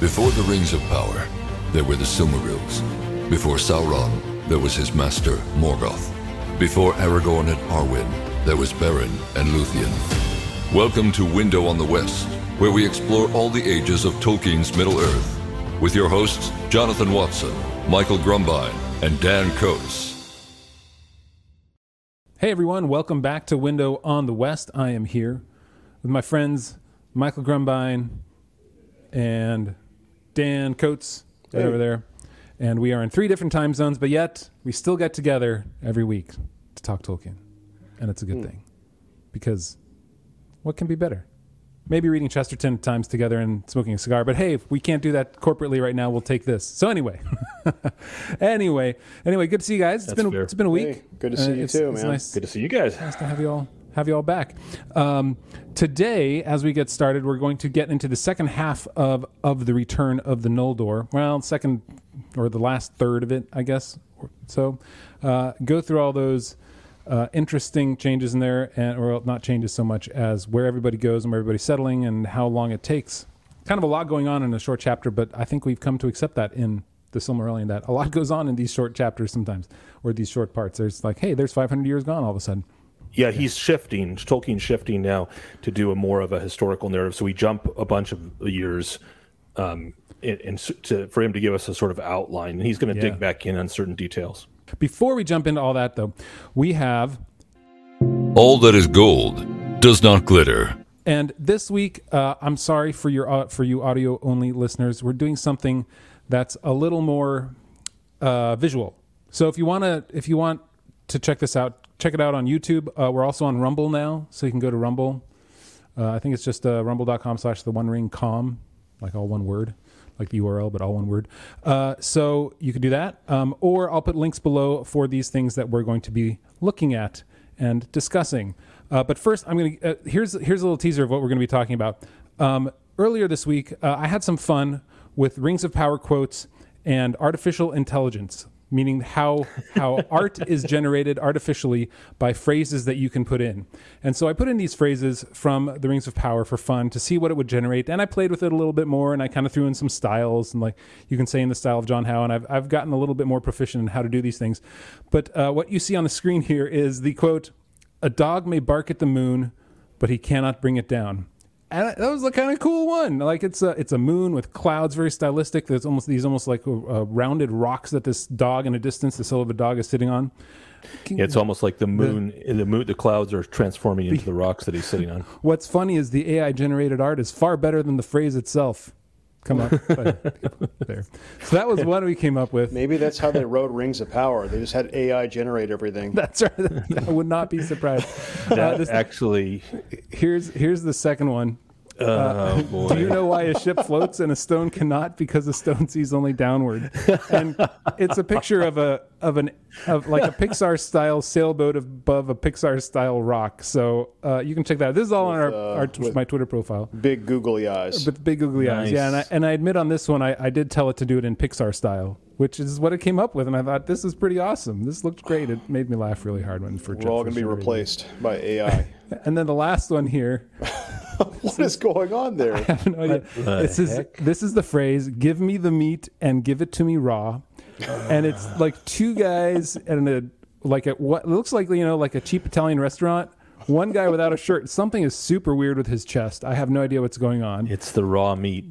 Before the Rings of Power, there were the Silmarils. Before Sauron, there was his master, Morgoth. Before Aragorn and Arwen, there was Beren and Luthien. Welcome to Window on the West, where we explore all the ages of Tolkien's Middle Earth. With your hosts, Jonathan Watson, Michael Grumbine, and Dan Coates. Hey everyone, welcome back to Window on the West. I am here with my friends Michael Grumbine and Dan Coates right over there. And we are in three different time zones, but yet we still get together every week to talk Tolkien. And it's a good hmm. thing. Because what can be better? Maybe reading Chesterton at times together and smoking a cigar, but hey, if we can't do that corporately right now, we'll take this. So anyway, anyway, anyway, good to see you guys. It's That's been fair. it's been a week. Hey, good to see uh, you it's, too, it's man. Nice, Good to see you guys. nice to have you all have you all back. Um, today, as we get started, we're going to get into the second half of of the return of the Noldor. Well, second or the last third of it, I guess. So, uh, go through all those. Uh, interesting changes in there, and or not changes so much as where everybody goes and where everybody's settling and how long it takes. Kind of a lot going on in a short chapter, but I think we've come to accept that in the Silmarillion that a lot goes on in these short chapters sometimes, or these short parts. There's like, hey, there's 500 years gone all of a sudden. Yeah, he's shifting. Tolkien's shifting now to do a more of a historical narrative. So we jump a bunch of years, um, and, and to, for him to give us a sort of outline, and he's going to Yeah. dig back in on certain details. Before we jump into all that, though, we have, All that is gold does not glitter. and this week, uh, I'm sorry for your au- for you audio only listeners, we're doing something that's a little more uh, visual. So if you want to, if you want to check this out, check it out on YouTube. Uh, we're also on Rumble now, so you can go to Rumble. Uh, I think it's just uh, rumble.com slash the one ring com, like all one word, like the URL, but all one word. Uh, so you could do that. Um, or I'll put links below for these things that we're going to be looking at and discussing. Uh, but first, I'm going to, uh, here's, here's a little teaser of what we're going to be talking about. Um, earlier this week, I had some fun with Rings of Power quotes and artificial intelligence meaning how how art is generated artificially by phrases that you can put in. And so I put in these phrases from the Rings of Power for fun to see what it would generate. And I played with it a little bit more and I kind of threw in some styles and like you can say in the style of John Howe and I've I've gotten a little bit more proficient in how to do these things. But uh, what you see on the screen here is the quote, "A dog may bark at the moon, but he cannot bring it down." And that was a kind of cool one. Like it's a it's a moon with clouds, very stylistic. There's almost these almost like uh, rounded rocks that this dog in a distance, the silhouette of a dog, is sitting on. Yeah, it's almost like the moon. the moon, the clouds are transforming into the rocks that he's sitting on. What's funny is the AI generated art is far better than the phrase itself. Come up there. So that was one we came up with. Maybe that's how they wrote Rings of Power. They just had AI generate everything. That's right. I would not be surprised. Uh, That this- actually, here's here's the second one. Oh boy. Do you know why a ship floats and a stone cannot? Because a stone sees only downward. And it's a picture of a of an of like a Pixar style sailboat above a Pixar style rock. So uh, you can check that. out. This is all on our, uh, our with- my Twitter profile. Big googly eyes. With big googly eyes, yeah. And I, and I admit on this one, I, I did tell it to do it in Pixar style, which is what it came up with. And I thought this is pretty awesome. This looked great. It made me laugh really hard when for We're all going to be replaced by AI. And then the last one here. what is going on there? I have no idea. the This is heck? this is the phrase "Give me the meat and give it to me raw," and it's like two guys and a like a what it looks like you know like a cheap Italian restaurant. One guy without a shirt. Something is super weird with his chest. I have no idea what's going on. It's the raw meat.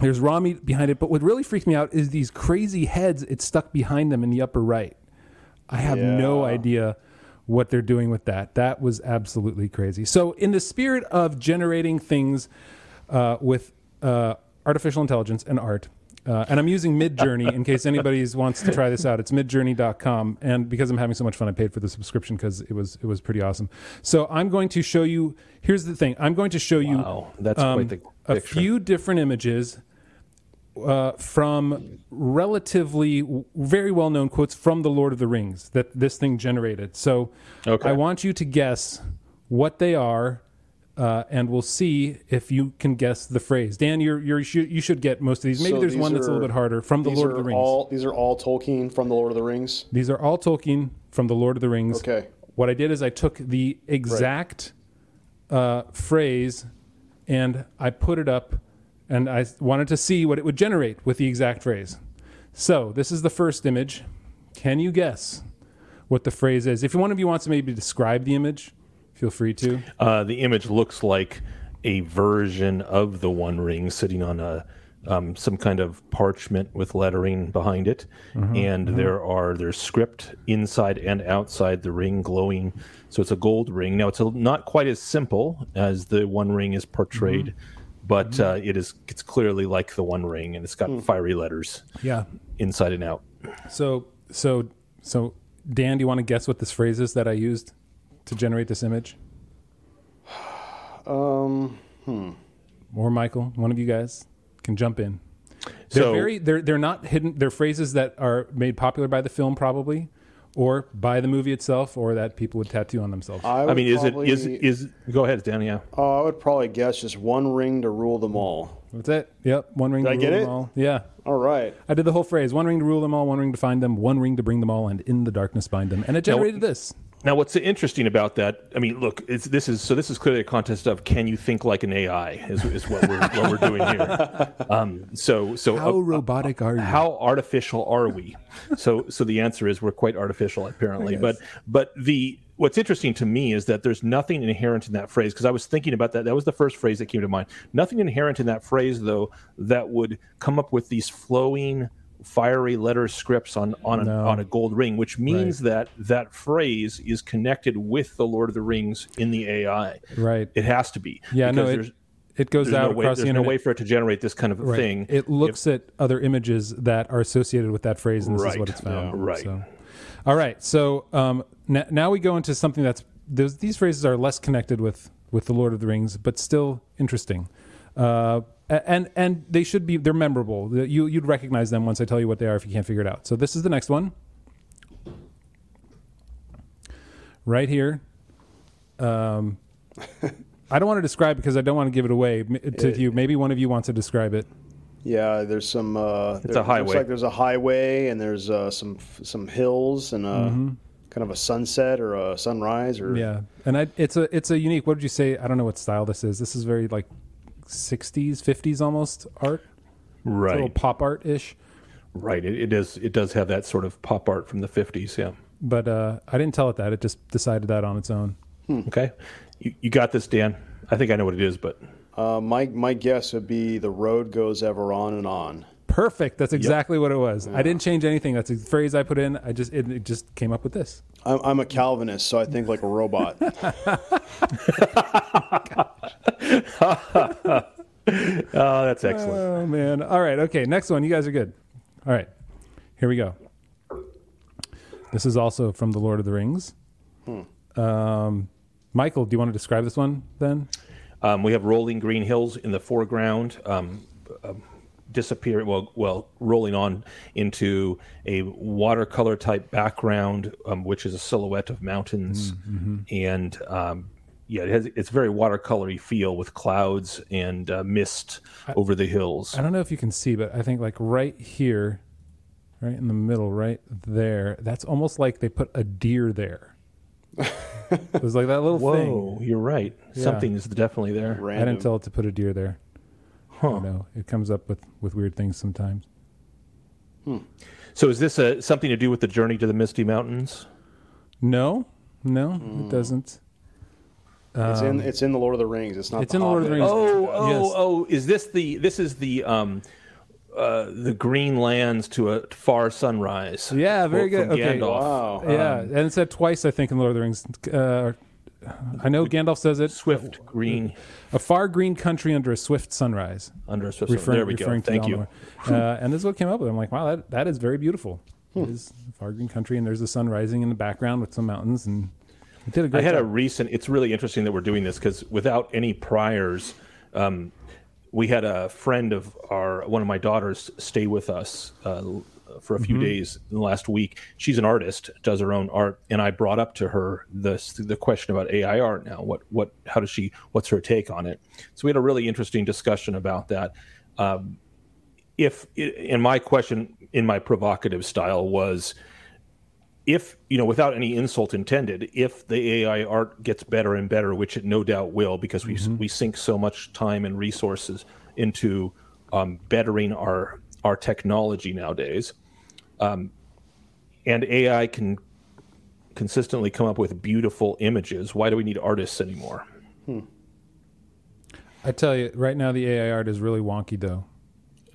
There's raw meat behind it, but what really freaked me out is these crazy heads it's stuck behind them in the upper right. I have no idea what they're doing with that. That was absolutely crazy. So, in the spirit of generating things uh, with uh, artificial intelligence and art, uh, and I'm using Midjourney in case anybody wants to try this out. It's midjourney.com, and because I'm having so much fun, I paid for the subscription because it was it was pretty awesome. So I'm going to show you. Here's the thing. I'm going to show you Wow, that's um, quite the a few different images uh, from relatively w- very well known quotes from the Lord of the Rings that this thing generated. So Okay. I want you to guess what they are. Uh, and we'll see if you can guess the phrase. Dan, you're, you're, you, should, get most of these. Maybe So there's these one that's a little bit harder from the Lord of the Rings. all these are all Tolkien from the Lord of the Rings. These are all Tolkien from the Lord of the Rings. Okay. What I did is I took the exact uh, phrase and I put it up and I wanted to see what it would generate with the exact phrase. So this is the first image. Can you guess what the phrase is? If one of you wants to maybe describe the image, feel free to. Uh, the image looks like a version of the One Ring sitting on a um, some kind of parchment with lettering behind it, and there are there's script inside and outside the ring glowing. So it's a gold ring. Now it's a, not quite as simple as the One Ring is portrayed, but uh, it is it's clearly like the One Ring, and it's got fiery letters Yeah. inside and out. So so so Dan, do you want to guess what this phrase is that I used to generate this image? Um, hmm. Or Michael, one of you guys can jump in. They're So- very they're they're not hidden. They're phrases that are made popular by the film, probably, or by the movie itself, or that people would tattoo on themselves. I, I mean, is it probably, is is go ahead, Dan? Yeah. Oh, I would probably guess just one ring to rule them all. That's it. Yep. One ring Did to I rule get them it? all. Yeah. All right. I did the whole phrase: one ring to rule them all, one ring to find them, one ring to bring them all, and in the darkness bind them. And it generated this. Now, what's interesting about that? I mean, look, it's, this is so. This is clearly a contest of can you think like an AI? Is, is what we're what we're doing here. Um, so so How uh, robotic are you? how artificial are we? So so the answer is we're quite artificial apparently. But but the what's interesting to me is that there's nothing inherent in that phrase because I was thinking about that. That was the first phrase that came to mind. Nothing inherent in that phrase though that would come up with these flowing fiery letter scripts on on, a, No. on a gold ring which means that that phrase is connected with the lord of the rings in the ai Right. it has to be Yeah. No. It, it goes out no way, across there's no way for it to generate this kind of Right. thing It looks at other images that are associated with that phrase, and this is what it's found. Yeah. Right. So, all right. So um, n- now we go into something that's those, these phrases are less connected with with the Lord of the Rings, but still interesting. Uh, and and they should be they're memorable. You you'd recognize them once I tell you what they are if you can't figure it out. So this is the next one. Right here. Um, I don't want to describe because I don't want to give it away m- to you. Maybe one of you wants to describe it. Yeah, there's some. Uh, It's there- a highway. Looks like there's a highway and there's uh, some some hills and uh, kind of a sunset or a sunrise or Mm-hmm. Yeah, and I, it's a it's a unique. What did you say? I don't know what style this is. This is very like '60s, '50s almost art. It's a little right pop art ish. right it, it does it does have that sort of pop art from the 50s yeah But uh, I didn't tell it that. It just decided that on its own. okay you, you got this dan i think i know what it is but Uh, my my guess would be the road goes ever on and on. Perfect. That's exactly what it was. I didn't change anything. That's a phrase I put in. I just it, it just came up with this. I'm, I'm a Calvinist, so I think like a robot. oh that's excellent Oh man. All right. Okay. Next one. You guys are good. All right. Here we go. This is also from the Lord of the Rings. Um, Michael, do you want to describe this one then? um, we have rolling green hills in the foreground um, um, disappearing well well rolling on into a watercolor type background um, which is a silhouette of mountains and um, yeah it has it's very watercolory feel with clouds and uh, mist over the hills I don't know if you can see, but I think like right here, right in the middle, right there, that's almost like they put a deer there. it was like that little thing. Whoa, you're right. Yeah. Something is definitely there. I didn't tell it to put a deer there. Huh. know, it comes up with, with weird things sometimes. So is this a, something to do with the journey to the Misty Mountains? No, no, it doesn't. it's in it's in the Lord of the Rings. It's not. Um, It's the in the Lord of the Rings. Oh, oh, Yes. oh! Is this the this is the um uh the green lands to a far sunrise? Yeah, very good. Okay. Gandalf. Wow. yeah, and it said twice, I think, in Lord of the Rings. Uh, I know Gandalf says it. Swift green A far green country under a swift sunrise. under a swift. referring, there we go. Thank you. Uh, and this is what came up with. I'm like, wow, that, that is very beautiful. It is a far green country, and there's the sun rising in the background with some mountains, and it did a I great had a recent. It's really interesting that we're doing this because without any priors, um, we had a friend of our one of my daughters stay with us uh, for a few days in the last week. She's an artist, does her own art, and I brought up to her the the question about AI art. Now, what what how does she? What's her take on it? So we had a really interesting discussion about that. Um, if and my question in my provocative style was if you know without any insult intended if the ai art gets better and better which it no doubt will because we we sink so much time and resources into um, bettering our our technology nowadays, um, and AI can consistently come up with beautiful images. Why do we need artists anymore? I tell you, right now the AI art is really wonky, though.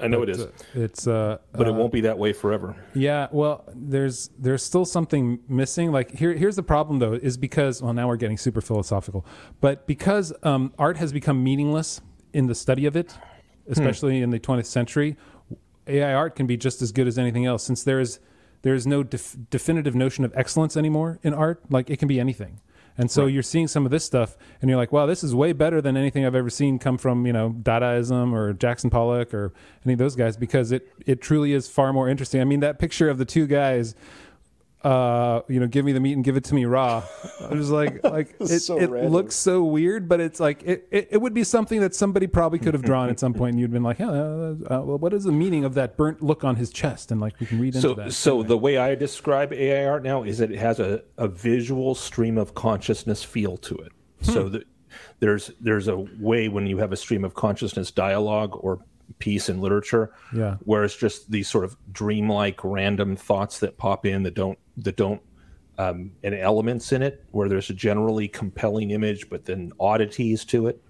I know it is, It's, it's uh, but it uh, won't be that way forever. Yeah, well, there's there's still something missing. Like here, here's the problem though, is because well, now we're getting super philosophical, but because um, art has become meaningless in the study of it, especially in the 20th century, AI art can be just as good as anything else, since there is there is no def- definitive notion of excellence anymore in art. Like it can be anything. And so you're seeing some of this stuff, and you're like, "Wow, this is way better than anything I've ever seen come from you know Dadaism or Jackson Pollock or any of those guys," because it it truly is far more interesting. I mean, that picture of the two guys, uh, you know, give me the meat and give it to me raw. I was like, like it, So it looks so weird, but it's like it, it, it would be something that somebody probably could have drawn at some point, and you'd been like, "Yeah, uh, uh, well, what is the meaning of that burnt look on his chest?" And like we can read into So, that. so the way I describe AI art now is that it has a, a visual stream of consciousness feel to it. So that there's there's a way when you have a stream of consciousness dialogue or piece in literature, Yeah. where it's just these sort of dreamlike random thoughts that pop in that don't that don't um, and elements in it where there's a generally compelling image, but then oddities to it.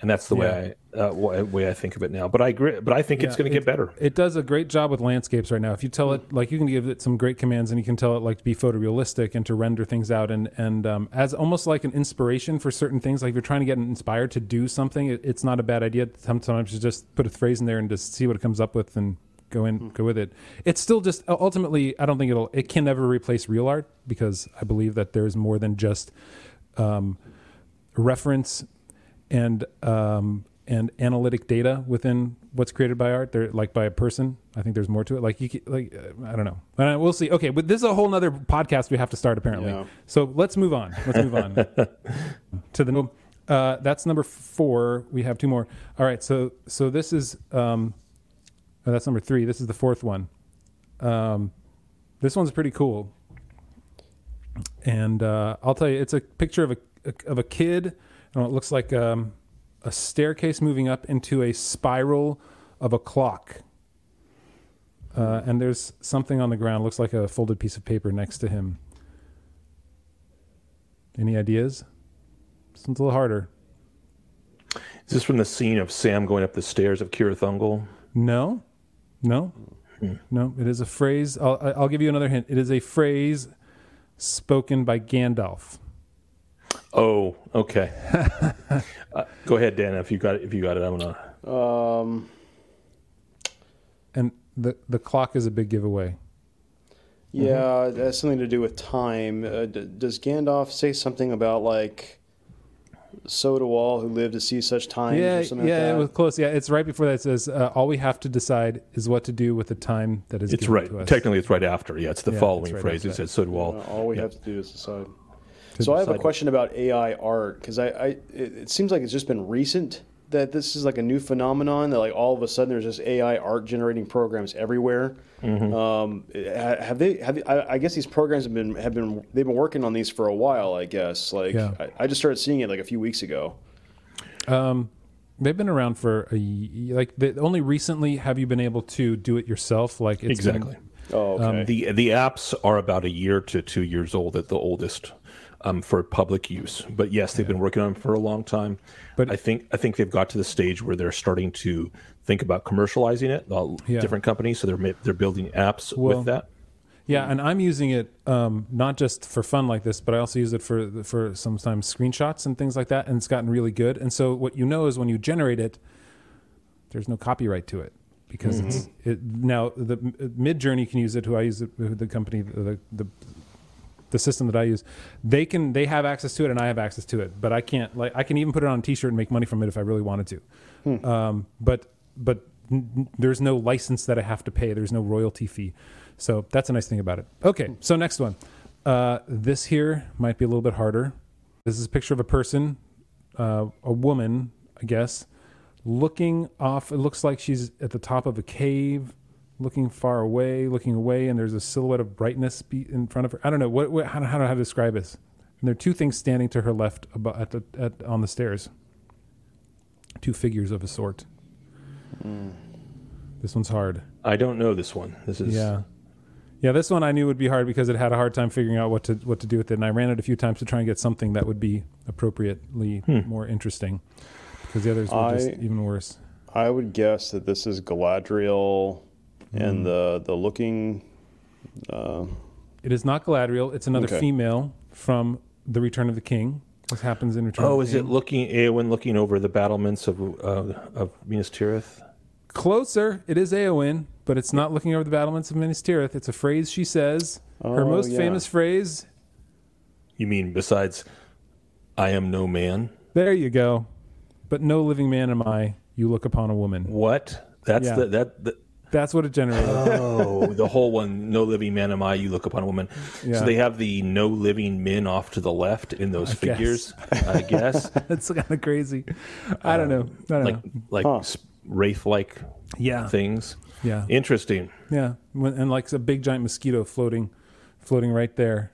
And that's the way I uh, way I think of it now. But I agree. But I think it's Yeah, going to get better. It does a great job with landscapes right now. If you tell it like you can give it some great commands and you can tell it like to be photorealistic and to render things out and and um, as almost like an inspiration for certain things. Like if you're trying to get inspired to do something, it, it's not a bad idea sometimes to just put a phrase in there and just see what it comes up with and go in go with it. It's still just ultimately I don't think it'll it can never replace real art because I believe that there's more than just um, reference and um, and analytic data within what's created by art. They're like by a person. I think there's more to it. Like you, ca- like uh, I don't know. Uh, we'll see. Okay, but this is a whole nother podcast we have to start apparently. Yeah. So let's move on. Let's move on to the. Uh, that's number four. We have two more. All right. So so this is um, oh, that's number three. This is the fourth one. Um, this one's pretty cool. And uh, I'll tell you, it's a picture of a of a kid. And it looks like um, a staircase moving up into a spiral of a clock. Uh, and there's something on the ground. Looks like a folded piece of paper next to him. Any ideas? This one's a little harder. Is this from the scene of Sam going up the stairs of Cirith Ungol? No, no, no. It is a phrase. I'll, I'll give you another hint. It is a phrase spoken by Gandalf. Oh, okay. uh, go ahead, Dan. If you got it, if you got it, I'm gonna. Um, And the the clock is a big giveaway. yeah, it has something to do with time. Uh, d- does Gandalf say something about like Sodawall who lived to see such times yeah, or something yeah, it was close. Yeah, it's right before that. It says, uh, "All we have to decide is what to do with the time that is It's given right. to us." Technically, it's right after. Yeah, it's the Yeah, following it's right phrase. after It says, "So do all." Uh, all we Yeah. have to do is decide. To So I have a decide. question about AI art because I, I it, it seems like it's just been recent that this is like a new phenomenon that like all of a sudden there's just AI art generating programs everywhere. Mm-hmm. Um, have they? Have they, I, I guess these programs have been have been they've been working on these for a while. I guess like Yeah. I, I just started seeing it like a few weeks ago. Um, they've been around for a y- like. The, only recently have you been able to do it yourself? Like it's been- Exactly. Oh, okay. Um, The the apps are about a year to two years old at the oldest um, for public use. But yes, they've been working on them for a long time. But- I think I think they've got to the stage where they're starting to think about commercializing it. Uh, Yeah. Different companies, so they're they're building apps Well, with that. Yeah, and I'm using it um, not just for fun like this, but I also use it for for sometimes screenshots and things like that, and it's gotten really good. And so what you know is when you generate it, there's no copyright to it because it's it, now the Midjourney can use it. Who I use it, who the company the, the the system that I use, they can they have access to it and I have access to it, but I can't like I can even put it on a T-shirt and make money from it if I really wanted to. Um, but but n- n- there's no license that I have to pay. There's no royalty fee, so that's a nice thing about it. Okay, so next one, uh, this here might be a little bit harder. This is a picture of a person, uh, a woman, I guess, looking off. It looks like she's at the top of a cave, looking far away, looking away, and there's a silhouette of brightness be- in front of her. I don't know what, what how, how, how to describe this. And there are two things standing to her left at the at, on the stairs. Two figures of a sort. This one's hard. I don't know this one. This is Yeah. Yeah, this one I knew would be hard because it had a hard time figuring out what to what to do with it, and I ran it a few times to try and get something that would be appropriately more interesting. Because the others were just even worse. I would guess that this is Galadriel Hmm. And the the looking. It is not Galadriel. It's another Okay. female from The Return of the King. This happens in Return. Oh, of is the it looking Eowyn looking over the battlements of uh, of Minas Tirith? closer? It is Eowyn, but it's not looking over the battlements of Minas Tirith. It's a phrase she says. Her Oh, most yeah. famous phrase. You mean besides, I am no man? There you go. But no living man am I. You look upon a woman. What? That's Yeah. the that. the That's what it generated. Oh, the whole one. No living man am I. You look upon a woman. Yeah. So they have the no living men off to the left in those guess. figures. I guess That's kind of crazy. I don't know. I don't like know. like Huh. wraith like Yeah. things. Yeah. Interesting. Yeah, and like a big giant mosquito floating, floating right there.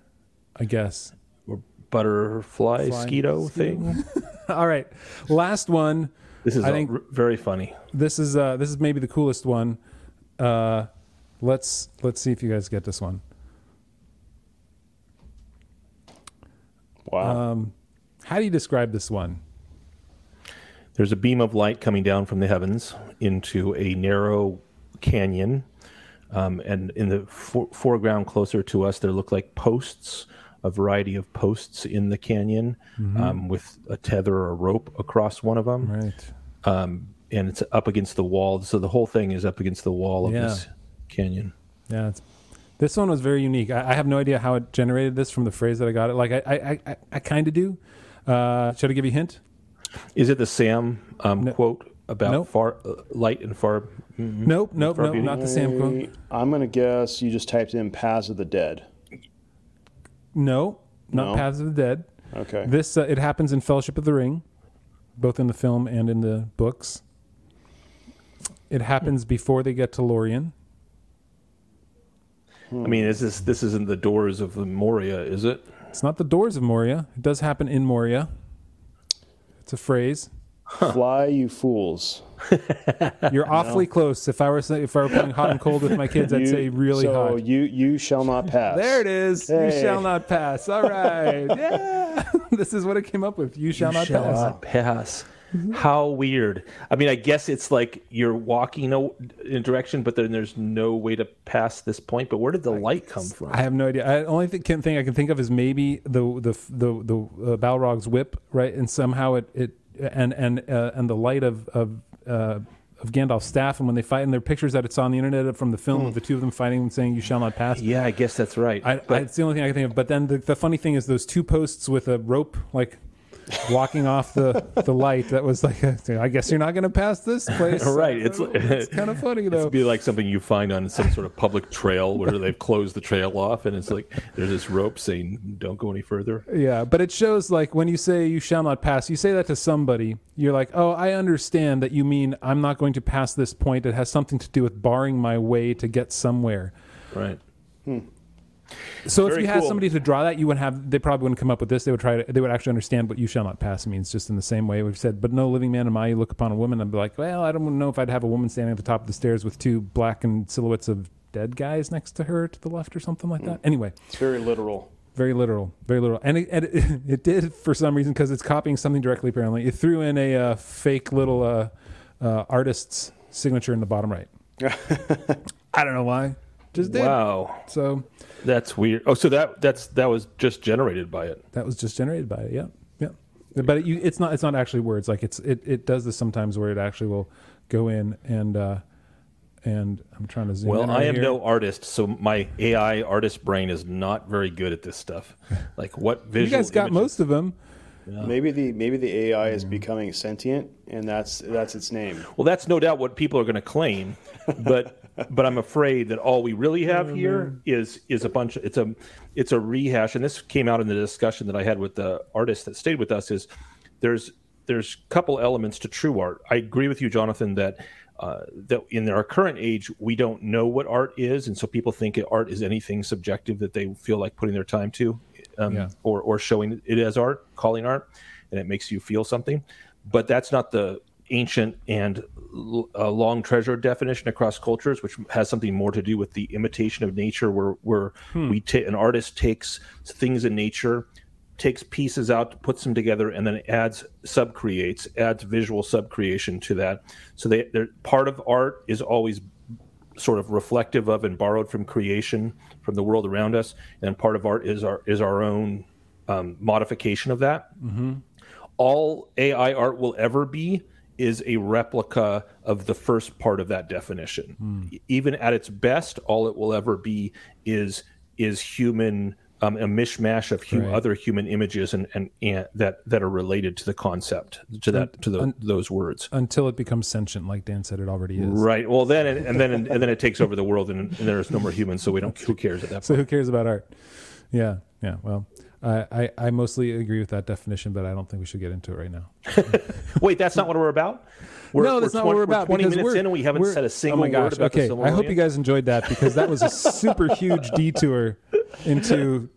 I guess. Or butterfly Flying mosquito mosquito. thing. All right, last one. This is I think- r- very funny. This is uh, this is maybe the coolest one. Uh, let's let's see if you guys get this one. Wow. Um, how do you describe this one? There's a beam of light coming down from the heavens into a narrow canyon. Um, and in the for- foreground closer to us, there look like posts, a variety of posts in the canyon um, with a tether or a rope across one of them. Right. Um, and it's up against the wall. So the whole thing is up against the wall of Yeah. this canyon. Yeah. It's, this one was very unique. I, I have no idea how it generated this from the phrase that I got it. Like I I I, I kind of do. Uh, should I give you a hint? Is it the Sam um, No. quote about Nope. far uh, light and far? Nope. Nope. Far Nope. Beauty? Not the Sam quote. I'm gonna guess you just typed in "Paths of the Dead." No. Not No. Paths of the Dead. Okay. This uh, it happens in Fellowship of the Ring, both in the film and in the books. It happens before they get to Lorien. I mean, is this this isn't the doors of Moria, is it? It's not the doors of Moria. It does happen in Moria. It's a phrase. Fly, you fools! You're awfully close. If I were say- if I were playing hot and cold with my kids, I'd You- say really so hot. you you shall not pass. There it is. You Hey. shall not pass. All right. Yeah. this is what it came up with. You shall not Shall pass. Not pass. How weird. I mean, I guess it's like you're walking a- in a direction, but then there's no way to pass this point. But where did the light come from? I have no idea. I only think, can, thing I can think of is maybe the the the the uh, Balrog's whip, right? And somehow it it and and uh, and the light of of uh, of Gandalf's staff, and when they fight, and there are pictures that it's on the internet from the film of the two of them fighting and saying, "You shall not pass." yeah, I guess that's right. I, but I, it's the only thing I can think of. But then the, the funny thing is those two posts with a rope, like blocking off the the light. That was like, I guess you're not going to pass this place. Right, it's- it's kind of funny though. It'd be like something you find on some sort of public trail where they've closed the trail off, and it's like there's this rope saying, "Don't go any further." Yeah, but it shows like when you say you shall not pass, you say that to somebody, you're like, oh, I understand that you mean I'm not going to pass this point. It has something to do with barring my way to get somewhere. Right. Hmm. So if Very you had somebody to draw that, you would have. They probably wouldn't come up with this. They would try to. They would actually understand what "you shall not pass" means, just in the same way we've said. But no living man am I. You look upon a woman, I'd be like, well, I don't know if I'd have a woman standing at the top of the stairs with two blackened silhouettes of dead guys next to her to the left or something like that. Anyway, It's very literal. very literal, very literal, and it, and it, it did for some reason because it's copying something directly. Apparently, it threw in a uh, fake little uh, uh, artist's signature in the bottom right. I don't know why, just did. Wow, So that's weird. Oh, so that that's that was just generated by it. that was just generated by it. Yeah, yeah. But it, you, it's not. It's not actually words. Like it's it, it does this sometimes where it actually will go in and uh, and I'm trying to zoom. Well, in I am here. no artist, so my AI artist brain is not very good at this stuff. Like what visual? You guys got images- most of them. Maybe the maybe the AI Mm. is becoming sentient, and that's that's its name. Well, that's no doubt what people are going to claim, but but I'm afraid that all we really have here is is a bunch. Of, it's a it's a rehash, and this came out in the discussion that I had with the artist that stayed with us. Is there's there's a couple elements to true art. I agree with you, Jonathan, that. Uh, that in our current age we don't know what art is, and so people think art is anything subjective that they feel like putting their time to, um, Yeah. or or showing it as art, calling art, and it makes you feel something. But that's not the ancient and a long treasure definition across cultures, which has something more to do with the imitation of nature, where where hmm. we ta- an artist takes things in nature, takes pieces out, puts them together, and then adds sub creates, adds visual sub creation to that. So they part of art is always sort of reflective of and borrowed from creation, from the world around us, and part of art is our is our own um, modification of that. Mm-hmm. All AI art will ever be is a replica of the first part of that definition. Mm. Even at its best, all it will ever be is is human um, a mishmash of hum- right. other human images and, and, and, that that are related to the concept to that to the, Un- those words until it becomes sentient, like Dan said, it already is. Right. Well, then and, and then and, then it takes over the world, and, and there's no more humans, so we don't. Who cares at that? Point? So who cares about art? Yeah. Yeah. Well, I, I, I mostly agree with that definition, but I don't think we should get into it right now. Wait, that's not what we're about. We're, no, that's we're not 20, what we're about. We're Twenty minutes in, and we haven't said a oh single oh my gosh, word about okay. I hope you guys enjoyed that because that was a super huge detour into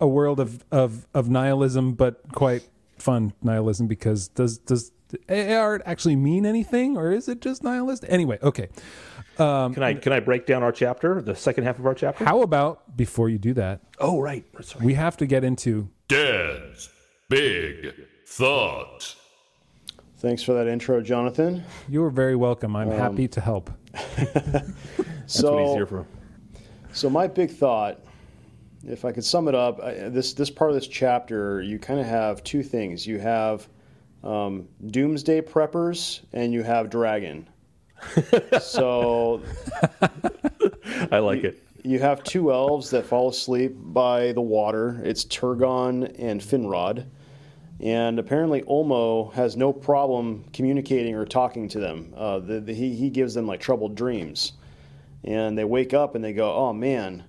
a world of, of, of nihilism, but quite fun nihilism. Because does does art actually mean anything, or is it just nihilist? Anyway, okay. Um, can I can I break down our chapter, the second half of our chapter? How about before you do that? Oh, right. Sorry. We have to get into Dad's big thought. Thanks for that intro, Jonathan. You are very welcome. I'm um, happy to help. so, so my big thought, if I could sum it up, I, this this part of this chapter, you kind of have two things. You have um, doomsday preppers, and you have dragon so I like you, it. You have two elves that fall asleep by the water. It's Turgon and Finrod. And apparently, Ulmo has no problem communicating or talking to them. Uh, the, the, he, he gives them like troubled dreams. And they wake up and they go, oh man,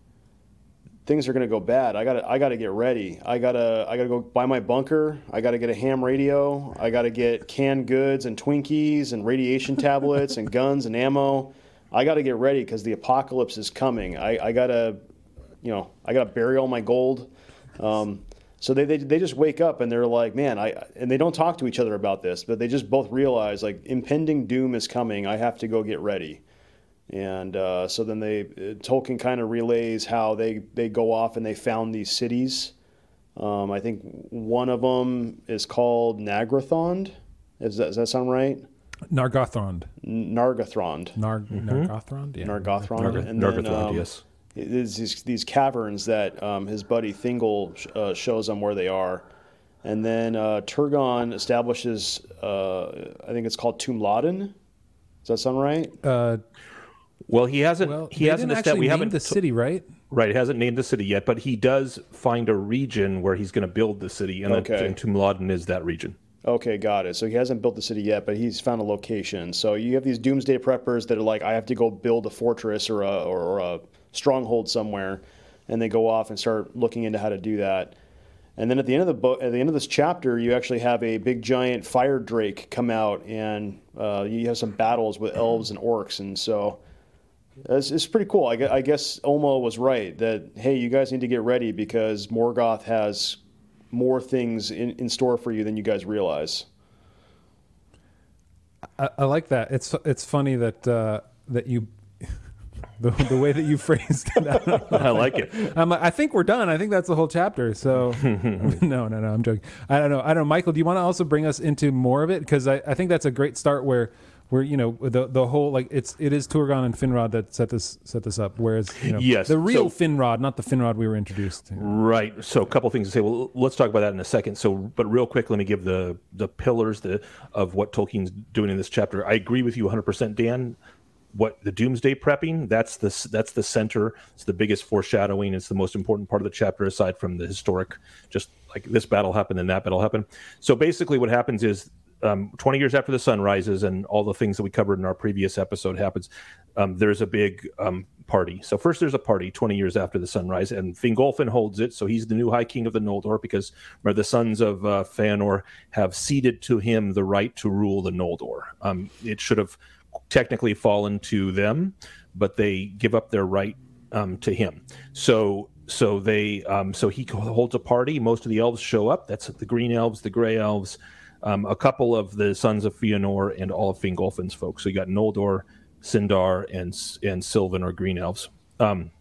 things are going to go bad. I got to I got to get ready. I got to I got to go buy my bunker. I got to get a ham radio. I got to get canned goods and Twinkies and radiation tablets and guns and ammo. I got to get ready because the apocalypse is coming. I, I got to, you know, I got to bury all my gold. Um, so they, they, they just wake up and they're like, man, I and they don't talk to each other about this, but they just both realize like impending doom is coming. I have to go get ready. And uh, so then they Tolkien kind of relays how they they go off and they found these cities. Um, I think one of them is called Nagrathond. Is that, does that sound right? Nargothrond. Nargothrond. Nar- mm-hmm. Nargothrond. Yeah. Nargothrond. Narg- and Nargothrond. Then, um, yes. These, these caverns that um, his buddy Thingol uh, shows them where they are. And then uh, Turgon establishes, uh, I think it's called Tumladen. Does that sound right? Well, he hasn't. Well, he hasn't. Actually we haven't the city, right? Right, he hasn't named the city yet, but he does find a region where he's going to build the city, and, okay. and Tumladen is that region. Okay, got it. So he hasn't built the city yet, but he's found a location. So you have these doomsday preppers that are like, I have to go build a fortress or a, or a stronghold somewhere, and they go off and start looking into how to do that. And then at the end of the book, at the end of this chapter, you actually have a big giant fire drake come out, and uh, you have some battles with elves and orcs, and so it's, it's pretty cool. I guess, I guess Ulmo was right that hey, you guys need to get ready because Morgoth has more things in, in store for you than you guys realize. I, I like that. It's it's funny that uh, that you the, the way that you phrased it. I, I like it. I'm, I think we're done. I think that's the whole chapter. So no, no, no. I'm joking. I don't know. I don't know. Michael, do you want to also bring us into more of it? Because I, I think that's a great start where where you know the the whole like it's it is Turgon and Finrod that set this set this up. Whereas you know, yes, the real so, Finrod, not the Finrod we were introduced to. Right. So a couple things to say. Well, let's talk about that in a second. So, but real quick, let me give the the pillars the of what Tolkien's doing in this chapter. I agree with you 100, percent Dan. What the Doomsday prepping? That's the that's the center. It's the biggest foreshadowing. It's the most important part of the chapter, aside from the historic. Just like this battle happened and that battle happened. So basically, what happens is um, 20 years after the sun rises and all the things that we covered in our previous episode happens, um, there's a big um, party. So first there's a party 20 years after the sunrise, and Fingolfin holds it. So he's the new High King of the Noldor because the sons of uh, have ceded to him the right to rule the Noldor. Um, it should have technically fallen to them, but they give up their right um, to him. So so they um, so he holds a party. Most of the elves show up. That's the green elves, the gray elves um, a couple of the sons of Fëanor and all of Fingolfin's folks. So you got Noldor, Sindar, and and Sylvan or Green Elves. Um,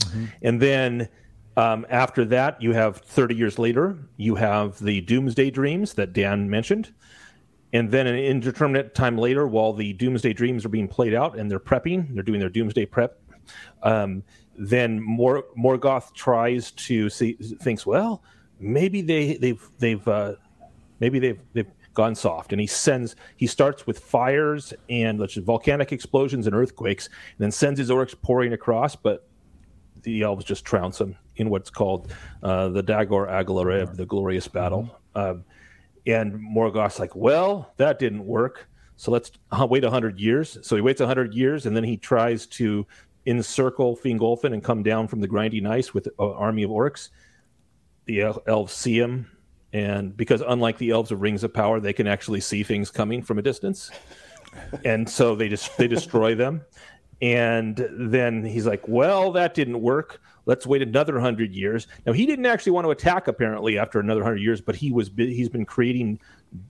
mm-hmm. And then um, after that, you have 30 years later, you have the Doomsday Dreams that Dan mentioned. And then an indeterminate time later, while the Doomsday Dreams are being played out and they're prepping, they're doing their Doomsday prep. Um, then Mor- Morgoth tries to see, thinks, well, maybe they they've they've uh, maybe they've they've gone soft, and he sends he starts with fires and let's just volcanic explosions and earthquakes, and then sends his orcs pouring across, but the elves just trounce him in what's called uh, the Dagor Aglareb, the glorious battle. Um, and Morgoth's like, well, that didn't work. So let's uh, wait 100 years. So he waits 100 years and then he tries to encircle Fingolfin and come down from the grinding ice with an army of orcs. The elves see him. And because unlike the elves of Rings of Power, they can actually see things coming from a distance. and so they just they destroy them. And then he's like, well, that didn't work. Let's wait another hundred years. Now he didn't actually want to attack apparently after another hundred years, but he was he's been creating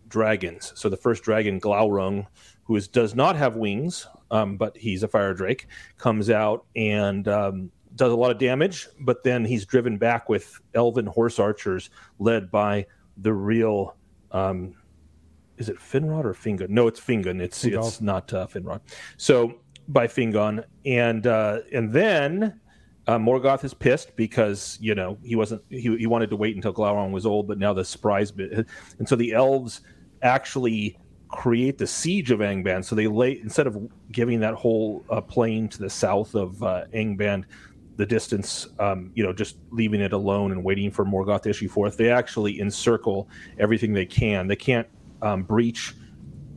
dragons. So the first dragon, Glaurung, who is, does not have wings, um, but he's a fire drake, comes out and um, does a lot of damage. But then he's driven back with elven horse archers led by the real. Um, is it Finrod or Fingon? No, it's Fingon. It's it's not uh, Finrod. So by Fingon, and uh, and then uh, Morgoth is pissed because you know he wasn't he, he wanted to wait until Glaurung was old, but now the surprise bit, and so the elves actually create the siege of Angband. So they lay instead of giving that whole uh, plain to the south of uh, Angband the distance, um, you know, just leaving it alone and waiting for Morgoth to issue forth. They actually encircle everything they can. They can't um, breach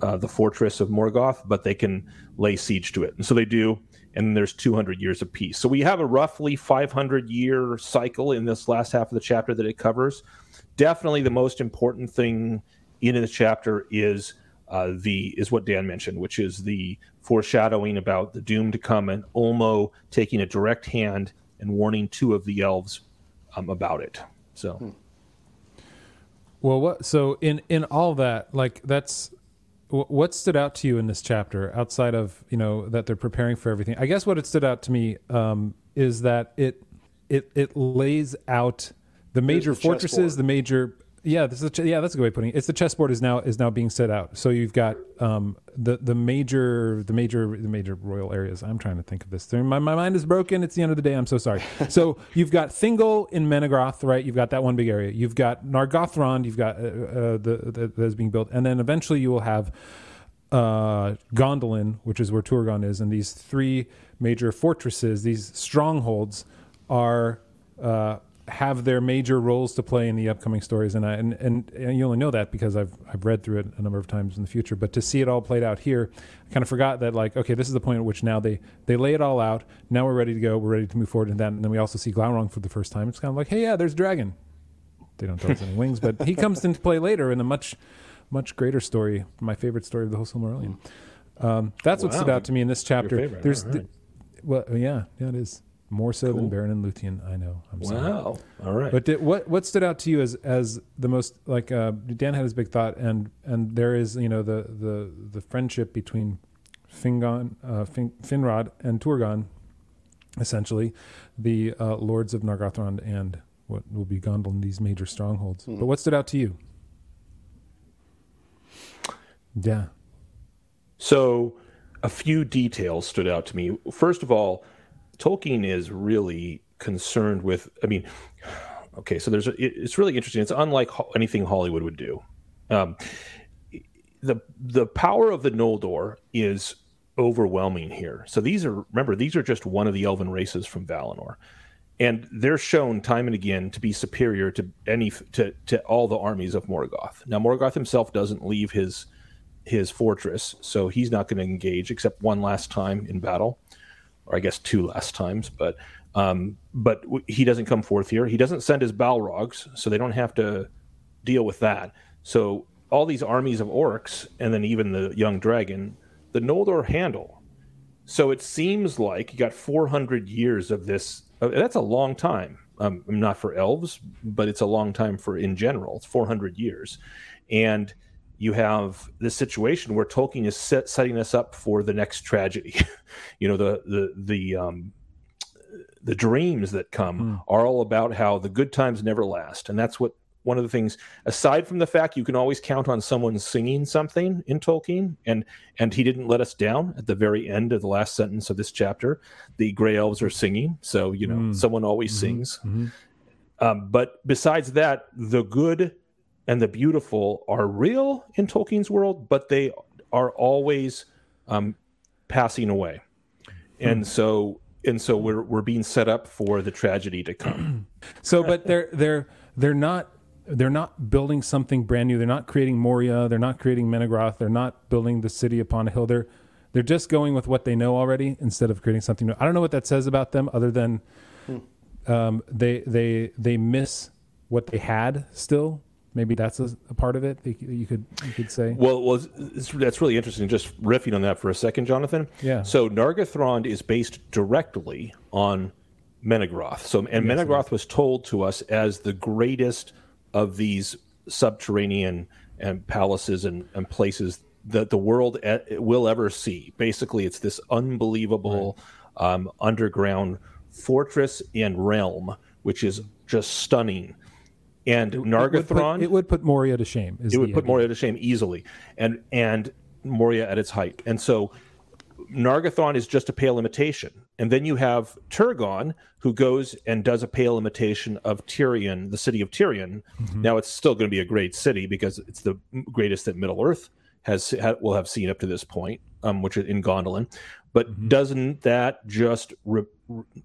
uh, the fortress of Morgoth, but they can lay siege to it. And so they do and there's 200 years of peace. So we have a roughly 500 year cycle in this last half of the chapter that it covers. Definitely the most important thing in the chapter is uh, the is what Dan mentioned, which is the foreshadowing about the doom to come and Ulmo taking a direct hand and warning two of the elves um, about it. So. Hmm. Well, what? So in in all that, like that's what stood out to you in this chapter outside of you know that they're preparing for everything i guess what it stood out to me um, is that it it it lays out the major the fortresses the major yeah, this is a, yeah, that's a good way of putting it. It's the chessboard is now is now being set out. So you've got um, the the major the major the major royal areas. I'm trying to think of this. My my mind is broken. It's the end of the day. I'm so sorry. so you've got Thingol in Menegroth, right? You've got that one big area. You've got Nargothrond. You've got uh, uh, the, the that's being built, and then eventually you will have uh, Gondolin, which is where Turgon is, and these three major fortresses, these strongholds, are uh, have their major roles to play in the upcoming stories, and I, and, and, and you only know that because I've I've read through it a number of times in the future. But to see it all played out here, I kind of forgot that like okay, this is the point at which now they they lay it all out. Now we're ready to go. We're ready to move forward, and then and then we also see Glaurung for the first time. It's kind of like hey, yeah, there's dragon. They don't tell us any wings, but he comes into play later in a much much greater story. My favorite story of the whole Silmarillion. Um, that's wow. what stood out to me in this chapter. There's, right. the, well, yeah, yeah, it is. More so cool. than Beren and Luthien, I know. I'm sorry. Wow. All right. But did, what what stood out to you as as the most like uh, Dan had his big thought, and and there is you know the the the friendship between Fingon, uh, fin, Finrod and Turgon, essentially, the uh, lords of Nargothrond and what will be Gondolin, these major strongholds. Mm. But what stood out to you? Yeah. So, a few details stood out to me. First of all Tolkien is really concerned with. I mean, okay, so there's a, it's really interesting. It's unlike anything Hollywood would do. Um, the the power of the Noldor is overwhelming here. So these are remember these are just one of the elven races from Valinor, and they're shown time and again to be superior to any to to all the armies of Morgoth. Now Morgoth himself doesn't leave his his fortress, so he's not going to engage except one last time in battle or I guess two last times, but um, but he doesn't come forth here. He doesn't send his Balrogs, so they don't have to deal with that. So all these armies of orcs, and then even the young dragon, the Noldor handle. So it seems like you got 400 years of this. Uh, that's a long time. Um, not for elves, but it's a long time for in general. It's 400 years, and you have this situation where Tolkien is set, setting us up for the next tragedy. you know, the the the um, the dreams that come mm. are all about how the good times never last, and that's what one of the things. Aside from the fact you can always count on someone singing something in Tolkien, and and he didn't let us down at the very end of the last sentence of this chapter. The Gray Elves are singing, so you know mm. someone always mm-hmm. sings. Mm-hmm. Um, but besides that, the good and the beautiful are real in Tolkien's world, but they are always um, passing away. And hmm. so and so we're we're being set up for the tragedy to come. so but they're they're they're not they're not building something brand new. They're not creating Moria, they're not creating Menegroth, they're not building the city upon a hill. They're they're just going with what they know already instead of creating something new. I don't know what that says about them other than hmm. um, they they they miss what they had still maybe that's a, a, part of it that you could you could say? Well well that's really interesting just riffing on that for a second jonathan. Yeah. So nargothrond is based directly on menegroth. So and yes, menegroth was told to us as the greatest of these subterranean and palaces and, and places that the world will ever see. Basically it's this unbelievable right. um, underground fortress and realm which is just stunning and Nargothrond. It would, put, it would put Moria to shame. It would put idea. Moria to shame easily, and and Moria at its height. And so Nargothrond is just a pale imitation. And then you have Turgon, who goes and does a pale imitation of Tirion, the city of Tirion. Mm-hmm. Now, it's still going to be a great city because it's the greatest that Middle Earth has will have seen up to this point, um, which is in Gondolin. But mm-hmm. doesn't that just re-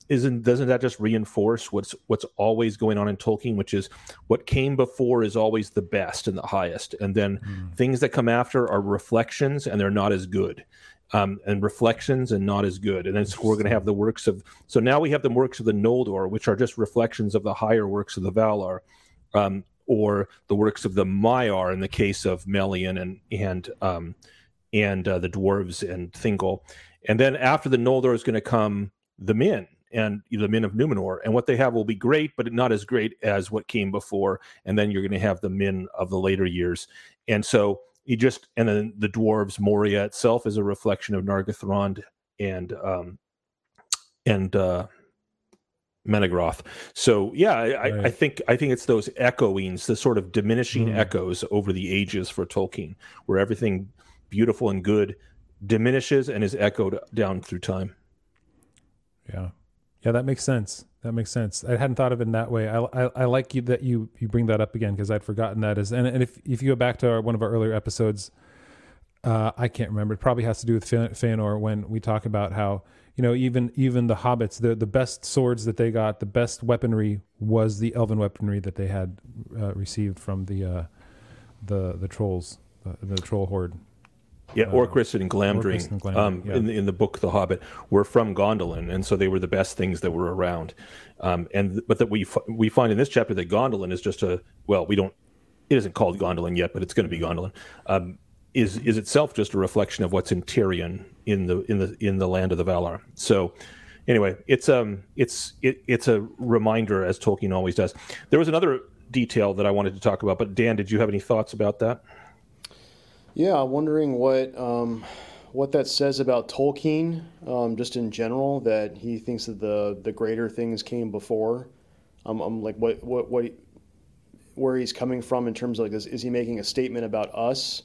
isn't doesn't that just reinforce what's what's always going on in Tolkien, which is what came before is always the best and the highest, and then mm. things that come after are reflections and they're not as good. Um, and reflections and not as good. And then so we're going to have the works of. So now we have the works of the Noldor, which are just reflections of the higher works of the Valar, um, or the works of the Maiar in the case of Melian and and um, and uh, the dwarves and Thingol. And then after the Noldor is going to come the men and the men of Numenor, and what they have will be great, but not as great as what came before. And then you're going to have the men of the later years, and so you just and then the dwarves Moria itself is a reflection of Nargothrond and um and uh Menegroth. So yeah, I, right. I, think I think it's those echoings, the sort of diminishing mm. echoes over the ages for Tolkien, where everything beautiful and good diminishes and is echoed down through time. Yeah, yeah, that makes sense. That makes sense. I hadn't thought of it in that way. I, I, I like you that you you bring that up again because I'd forgotten that. As and, and if if you go back to our, one of our earlier episodes, uh, I can't remember. It probably has to do with Feanor when we talk about how you know even even the hobbits the the best swords that they got, the best weaponry was the elven weaponry that they had uh, received from the uh, the the trolls, the troll horde. Yeah, uh, Orcrist and Glamdring, and Glamdring um, yeah. in, the, in the book The Hobbit, were from Gondolin, and so they were the best things that were around. Um, and but that we we find in this chapter that Gondolin is just a well, we don't it isn't called Gondolin yet, but it's going to be Gondolin. Um, is is itself just a reflection of what's in Tirion in the in the in the land of the Valar. So anyway, it's um it's it, it's a reminder as Tolkien always does. There was another detail that I wanted to talk about, but Dan, did you have any thoughts about that? Yeah, I'm wondering what um, what that says about Tolkien, um, just in general, that he thinks that the the greater things came before. Um, I'm like, what what what, where he's coming from in terms of like, is, is he making a statement about us,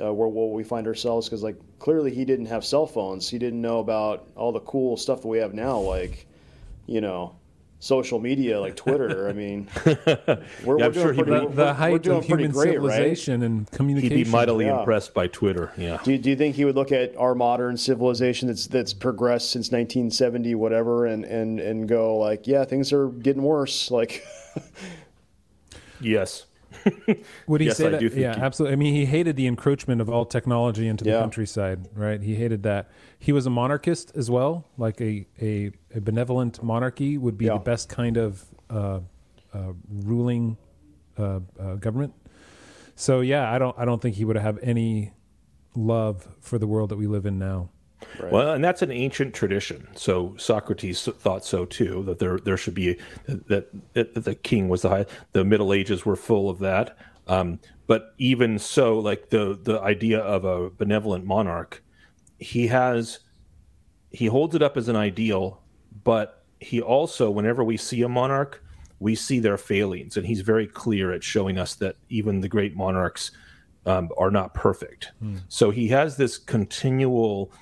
uh, where where we find ourselves? Because like clearly he didn't have cell phones, he didn't know about all the cool stuff that we have now, like you know social media like Twitter. I mean, we're, yeah, we're sure pretty, the, the height of human great, civilization right? and communication. He'd be mightily yeah. impressed by Twitter. Yeah. Do, do you think he would look at our modern civilization that's that's progressed since 1970, whatever, and and and go like, yeah, things are getting worse. Like, yes. Would he yes, say I that? yeah, he... absolutely. I mean, he hated the encroachment of all technology into the yeah. countryside, right? He hated that. He was a monarchist as well, like a a, a benevolent monarchy would be yeah. the best kind of uh, uh, ruling uh, uh, government. So yeah, I don't I don't think he would have any love for the world that we live in now. Right. Well, and that's an ancient tradition. So Socrates thought so too that there there should be that, that the king was the high. The Middle Ages were full of that. Um, but even so, like the the idea of a benevolent monarch, he has he holds it up as an ideal, but he also, whenever we see a monarch, we see their failings, and he's very clear at showing us that even the great monarchs um, are not perfect. Mm. So he has this continual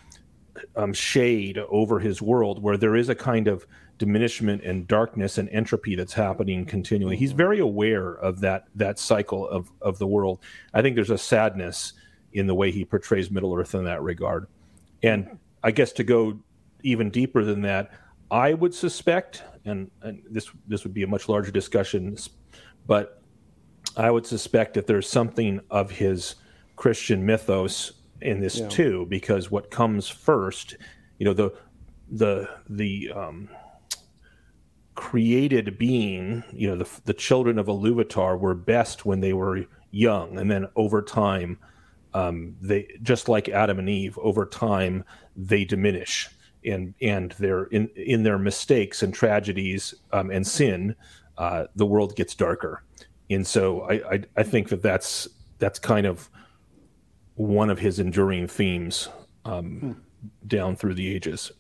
um, shade over his world where there is a kind of diminishment and darkness and entropy that's happening continually. He's very aware of that that cycle of of the world. I think there's a sadness in the way he portrays Middle Earth in that regard. And I guess to go even deeper than that, I would suspect, and, and this this would be a much larger discussion, but I would suspect that there's something of his Christian mythos in this yeah. too, because what comes first, you know, the the the um, created being, you know, the the children of Iluvatar were best when they were young, and then over time, um, they just like Adam and Eve, over time they diminish, and and they're in in their mistakes and tragedies um, and sin, uh, the world gets darker, and so I, I I think that that's that's kind of one of his enduring themes um, hmm. down through the ages.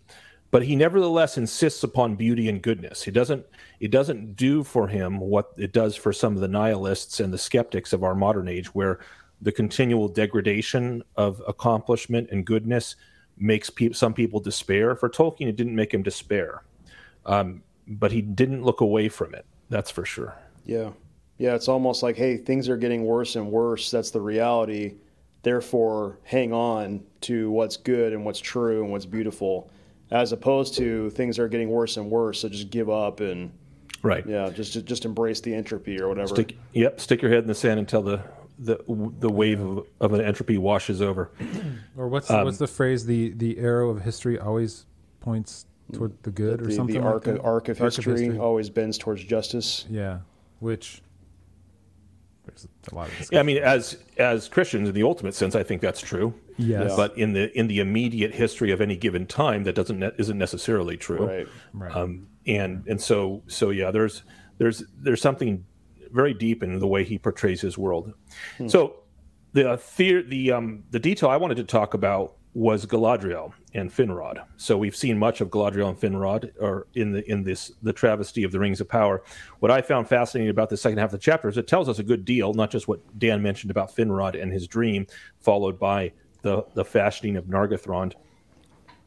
But he nevertheless insists upon beauty and goodness. He doesn't it doesn't do for him what it does for some of the nihilists and the skeptics of our modern age, where the continual degradation of accomplishment and goodness makes pe- some people despair. For Tolkien, it didn't make him despair, um, but he didn't look away from it. That's for sure. Yeah, yeah. It's almost like, hey, things are getting worse and worse. That's the reality therefore hang on to what's good and what's true and what's beautiful as opposed to things are getting worse and worse so just give up and right yeah just just embrace the entropy or whatever stick, yep stick your head in the sand until the the the wave of, of an entropy washes over or what's um, what's the phrase the the arrow of history always points toward the good or the, something the arc, like of, arc, of, arc history of history always bends towards justice yeah which there's a lot of yeah, I mean, as as Christians, in the ultimate sense, I think that's true. Yes. But in the in the immediate history of any given time, that doesn't ne- isn't necessarily true. Right. Right. Um, and and so so yeah, there's there's there's something very deep in the way he portrays his world. Hmm. So the the the um the detail I wanted to talk about was Galadriel and Finrod. So we've seen much of Galadriel and Finrod, or in the in this the travesty of the Rings of Power. What I found fascinating about the second half of the chapter is it tells us a good deal, not just what Dan mentioned about Finrod and his dream, followed by the the fashioning of Nargothrond,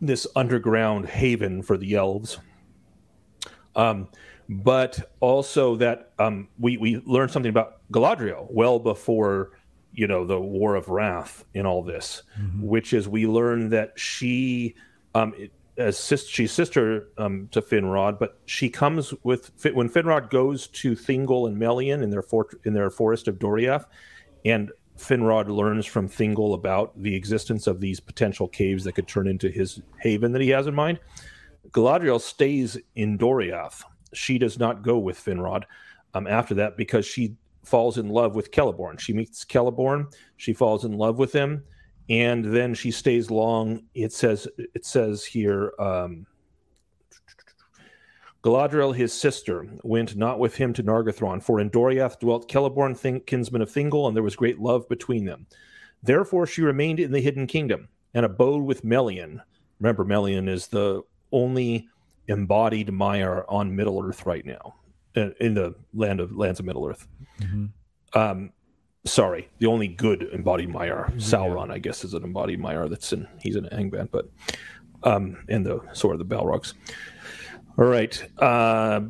this underground haven for the elves. Um, but also that um, we we learned something about Galadriel well before you know the war of wrath in all this mm-hmm. which is we learn that she um as sis, she's sister um, to Finrod, but she comes with when Finrod goes to Thingol and Melian in their fort, in their forest of Doriath, and Finrod learns from Thingol about the existence of these potential caves that could turn into his haven that he has in mind. Galadriel stays in Doriath. She does not go with Finrod um, after that because she falls in love with Celeborn. She meets Celeborn, she falls in love with him, and then she stays long. It says it says here um, Galadriel, his sister, went not with him to Nargothrond, for in Doriath dwelt Celeborn, kinsman of Thingol, and there was great love between them. Therefore she remained in the hidden kingdom and abode with Melian. Remember, Melian is the only embodied Maiar on Middle Earth right now, in the land of lands of Middle Earth. Mm-hmm. Um, sorry, the only good embodied Maiar, Sauron, yeah. I guess, is an embodied Maiar that's in. He's in Angband, but um, and the sort of the Balrogs. All right. Uh,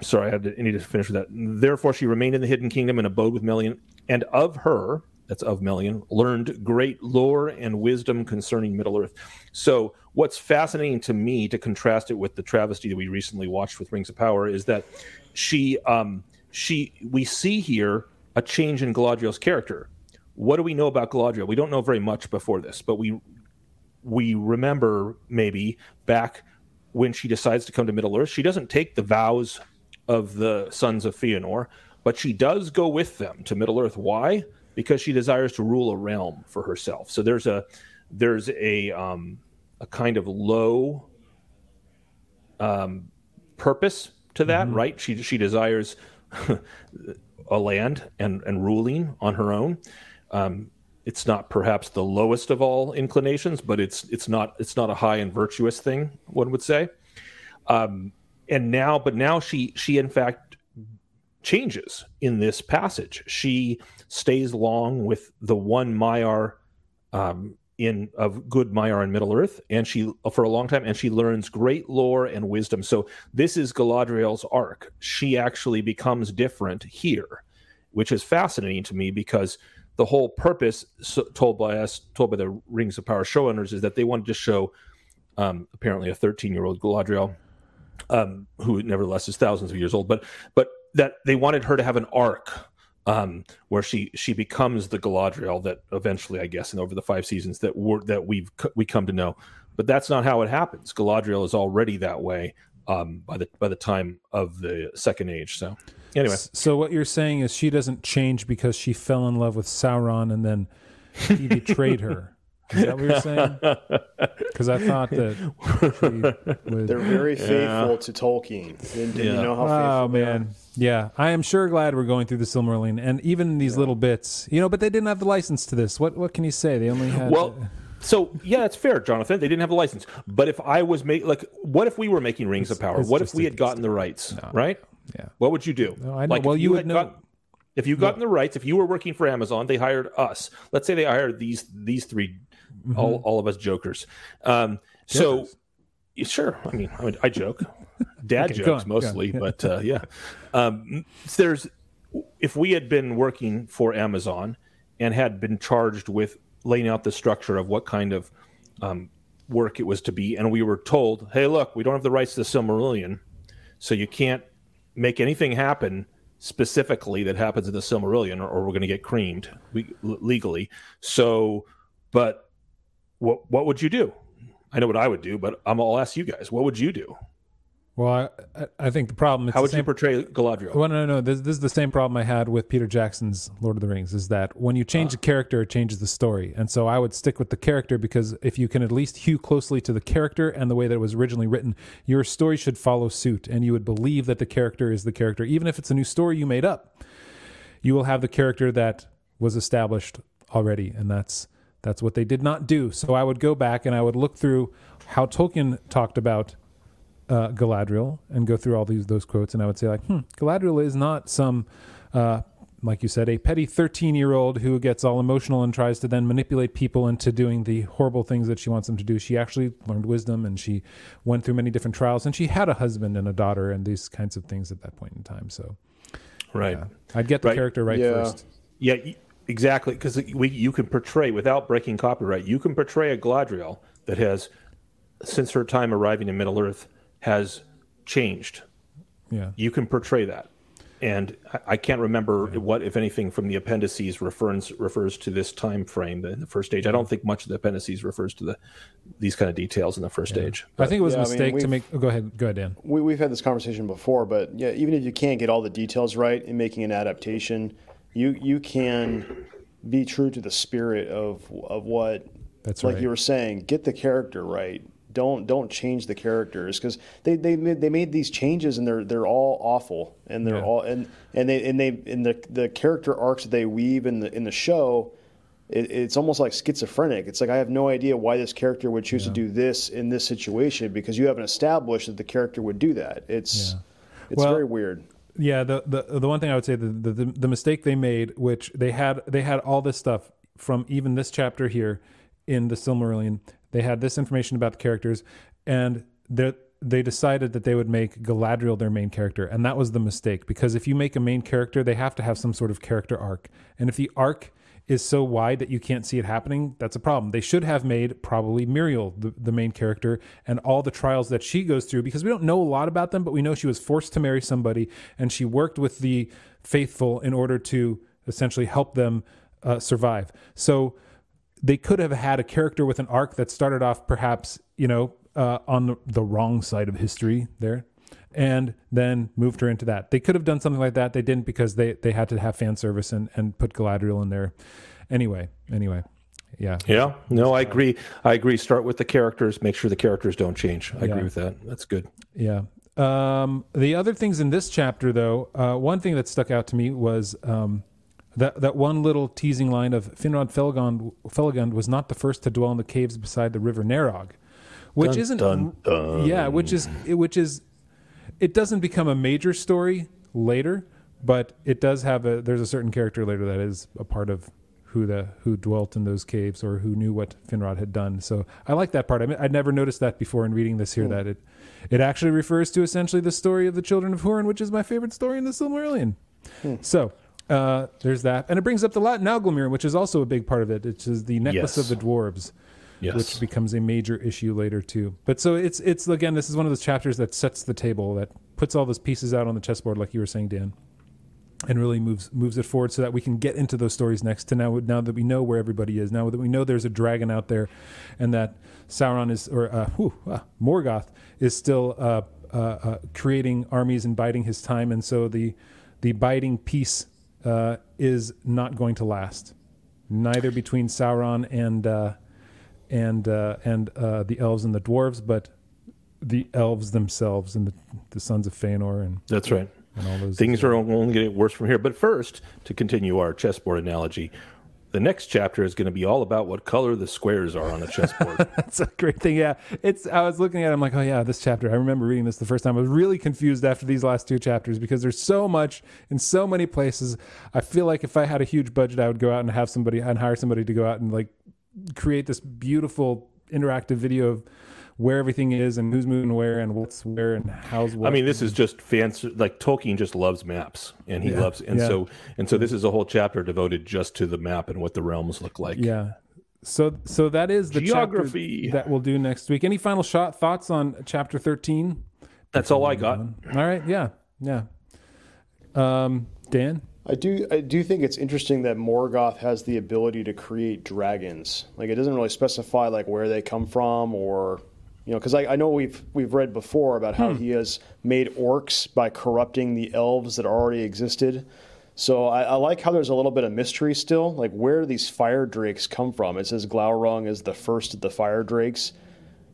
sorry, I, had to, I need to finish with that. Therefore, she remained in the hidden kingdom and abode with Melian, and of her, that's of Melian, learned great lore and wisdom concerning Middle Earth. So, what's fascinating to me to contrast it with the travesty that we recently watched with Rings of Power is that she um, she we see here a change in Galadriel's character. What do we know about Galadriel? We don't know very much before this, but we we remember maybe back when she decides to come to Middle Earth, she doesn't take the vows of the sons of Fëanor, but she does go with them to Middle Earth. Why? Because she desires to rule a realm for herself. So there's a there's a um, a kind of low um, purpose to that, mm-hmm. right? She she desires a land and and ruling on her own. Um, it's not perhaps the lowest of all inclinations, but it's it's not it's not a high and virtuous thing. One would say. Um, and now, but now she she in fact changes in this passage. She stays long with the one Maiar um, in of good Maiar in Middle Earth, and she for a long time, and she learns great lore and wisdom. So this is Galadriel's arc. She actually becomes different here, which is fascinating to me because the whole purpose so, told by us, told by the Rings of Power showrunners, is that they wanted to show um, apparently a 13 year old Galadriel, um, who nevertheless is thousands of years old, but but that they wanted her to have an arc um, where she she becomes the Galadriel that eventually, I guess, and over the five seasons that we that we've we come to know. But that's not how it happens. Galadriel is already that way um, by the by the time of the Second Age. So anyway, so what you're saying is she doesn't change because she fell in love with Sauron and then he betrayed her. Is that what you're saying? Because I thought that would... they're very faithful yeah. to Tolkien. Did, did yeah. you know how oh, faithful? Oh man, yeah. I am sure glad we're going through the Silmarillion, and even these yeah. little bits, you know. But they didn't have the license to this. What what can you say? They only had. Well, to... so yeah, it's fair, Jonathan. They didn't have the license. But if I was making, like, what if we were making Rings it's, of Power? What if we had gotten the rights? No. Right? Yeah. What would you do? No, I know. Like, well, you, you would know. Got, if you gotten the rights, if you were working for Amazon, they hired us. Let's say they hired these these three mm-hmm. all, all of us jokers. Um, so, sure. I mean, I, I joke, dad okay, jokes mostly, but uh, yeah. Um, there's if we had been working for Amazon and had been charged with laying out the structure of what kind of um, work it was to be, and we were told, "Hey, look, we don't have the rights to the Silmarillion, so you can't make anything happen." specifically that happens in the Silmarillion, or, or we're going to get creamed we, legally. So, but what what would you do? I know what I would do, but I'm, I'll ask you guys. What would you do? Well, I, I think the problem. Is How would same, you portray Galadriel? Well, no, no, no. This, this, is the same problem I had with Peter Jackson's Lord of the Rings. Is that when you change uh. a character, it changes the story. And so I would stick with the character because if you can at least hew closely to the character and the way that it was originally written, your story should follow suit, and you would believe that the character is the character, even if it's a new story you made up. You will have the character that was established already, and that's that's what they did not do. So I would go back and I would look through how Tolkien talked about uh, Galadriel and go through all these those quotes, and I would say like, hmm, Galadriel is not some, uh, like you said, a petty thirteen year old who gets all emotional and tries to then manipulate people into doing the horrible things that she wants them to do. She actually learned wisdom and she went through many different trials, and she had a husband and a daughter and these kinds of things at that point in time. So, right, I'd get the right. character right yeah. first. Yeah, Exactly, because we you can portray without breaking copyright. You can portray a Galadriel that has, since her time arriving in Middle Earth, has changed. Yeah, you can portray that, and I, I can't remember yeah. what, if anything, from the appendices refers refers to this time frame, the, the first stage. I don't think much of the appendices refers to the these kind of details in the first yeah. stage. But, I think it was yeah, a mistake I mean, to make. Oh, go ahead, go ahead, Dan. We, we've had this conversation before, but yeah, even if you can't get all the details right in making an adaptation you you can be true to the spirit of of what that's like right. you were saying get the character right don't don't change the characters because they, they they made these changes and they're they're all awful and they're yeah. all and and they and they in the the character arcs that they weave in the in the show it, it's almost like schizophrenic it's like i have no idea why this character would choose yeah. to do this in this situation because you haven't established that the character would do that it's yeah. it's well, very weird yeah, the, the the one thing I would say the, the the mistake they made, which they had they had all this stuff from even this chapter here in the Silmarillion. They had this information about the characters, and they they decided that they would make Galadriel their main character, and that was the mistake because if you make a main character, they have to have some sort of character arc, and if the arc is so wide that you can't see it happening, that's a problem. They should have made probably Miriel, the, the main character and all the trials that she goes through because we don't know a lot about them, but we know she was forced to marry somebody and she worked with the faithful in order to essentially help them uh, survive. So they could have had a character with an arc that started off perhaps, you know, uh, on the, the wrong side of history there and then moved her into that. They could have done something like that. They didn't because they they had to have fan service and and put Galadriel in there. Anyway, anyway. Yeah. Yeah. No, I agree. I agree. Start with the characters. Make sure the characters don't change. I yeah. agree with that. That's good. Yeah. Um, the other things in this chapter, though, uh, one thing that stuck out to me was um, that that one little teasing line of Finrod Felagund, Felagund was not the first to dwell in the caves beside the river Narog, which Dun, isn't dun, dun. yeah, which is which is it doesn't become a major story later, but it does have a there's a certain character later that is a part of who the who dwelt in those caves or who knew what Finrod had done. So I like that part. I mean, I'd never noticed that before in reading this here that it it actually refers to essentially the story of the children of Hurin, which is my favorite story in the Silmarillion. So uh, there's that, and it brings up the Nauglamír, which is also a big part of it. Which is the necklace Yes. of the dwarves Yes. which becomes a major issue later too. But so it's it's again, this is one of those chapters that sets the table, that puts all those pieces out on the chessboard, like you were saying, Dan, and really moves moves it forward so that we can get into those stories next. To now, now that we know where everybody is, now that we know there's a dragon out there, and that Sauron is or uh, whew, ah, Morgoth is still uh, uh, uh, creating armies and biding his time, and so the the biding peace uh, is not going to last, neither between Sauron and. And uh, and uh, the elves and the dwarves, but the elves themselves and the, the sons of Feanor and, That's right. and all those Things are only getting worse from here. But first, to continue our chessboard analogy, the next chapter is going to be all about what color the squares are on a chessboard. That's a great thing. Yeah, it's. I was looking at. it, I'm like, oh yeah, this chapter. I remember reading this the first time. I was really confused after these last two chapters because there's so much in so many places. I feel like if I had a huge budget, I would go out and have somebody and hire somebody to go out and like create this beautiful interactive video of where everything is and who's moving where and what's where and how's what. I mean, this is just fancy. Like Tolkien just loves maps, and he Yeah, loves, and yeah. so and so this is a whole chapter devoted just to the map and what the realms look like. Yeah. So so that is the Geography. that we'll do next week. Any final shot thoughts on chapter thirteen? That's all I got. All right. Yeah. Yeah. Um, Dan. I do I do think it's interesting that Morgoth has the ability to create dragons. Like it doesn't really specify like where they come from or you know because I, I know we've we've read before about how hmm. he has made orcs by corrupting the elves that already existed. So I, I like how there's a little bit of mystery still. Like where do these fire drakes come from? It says Glaurung is the first of the fire drakes.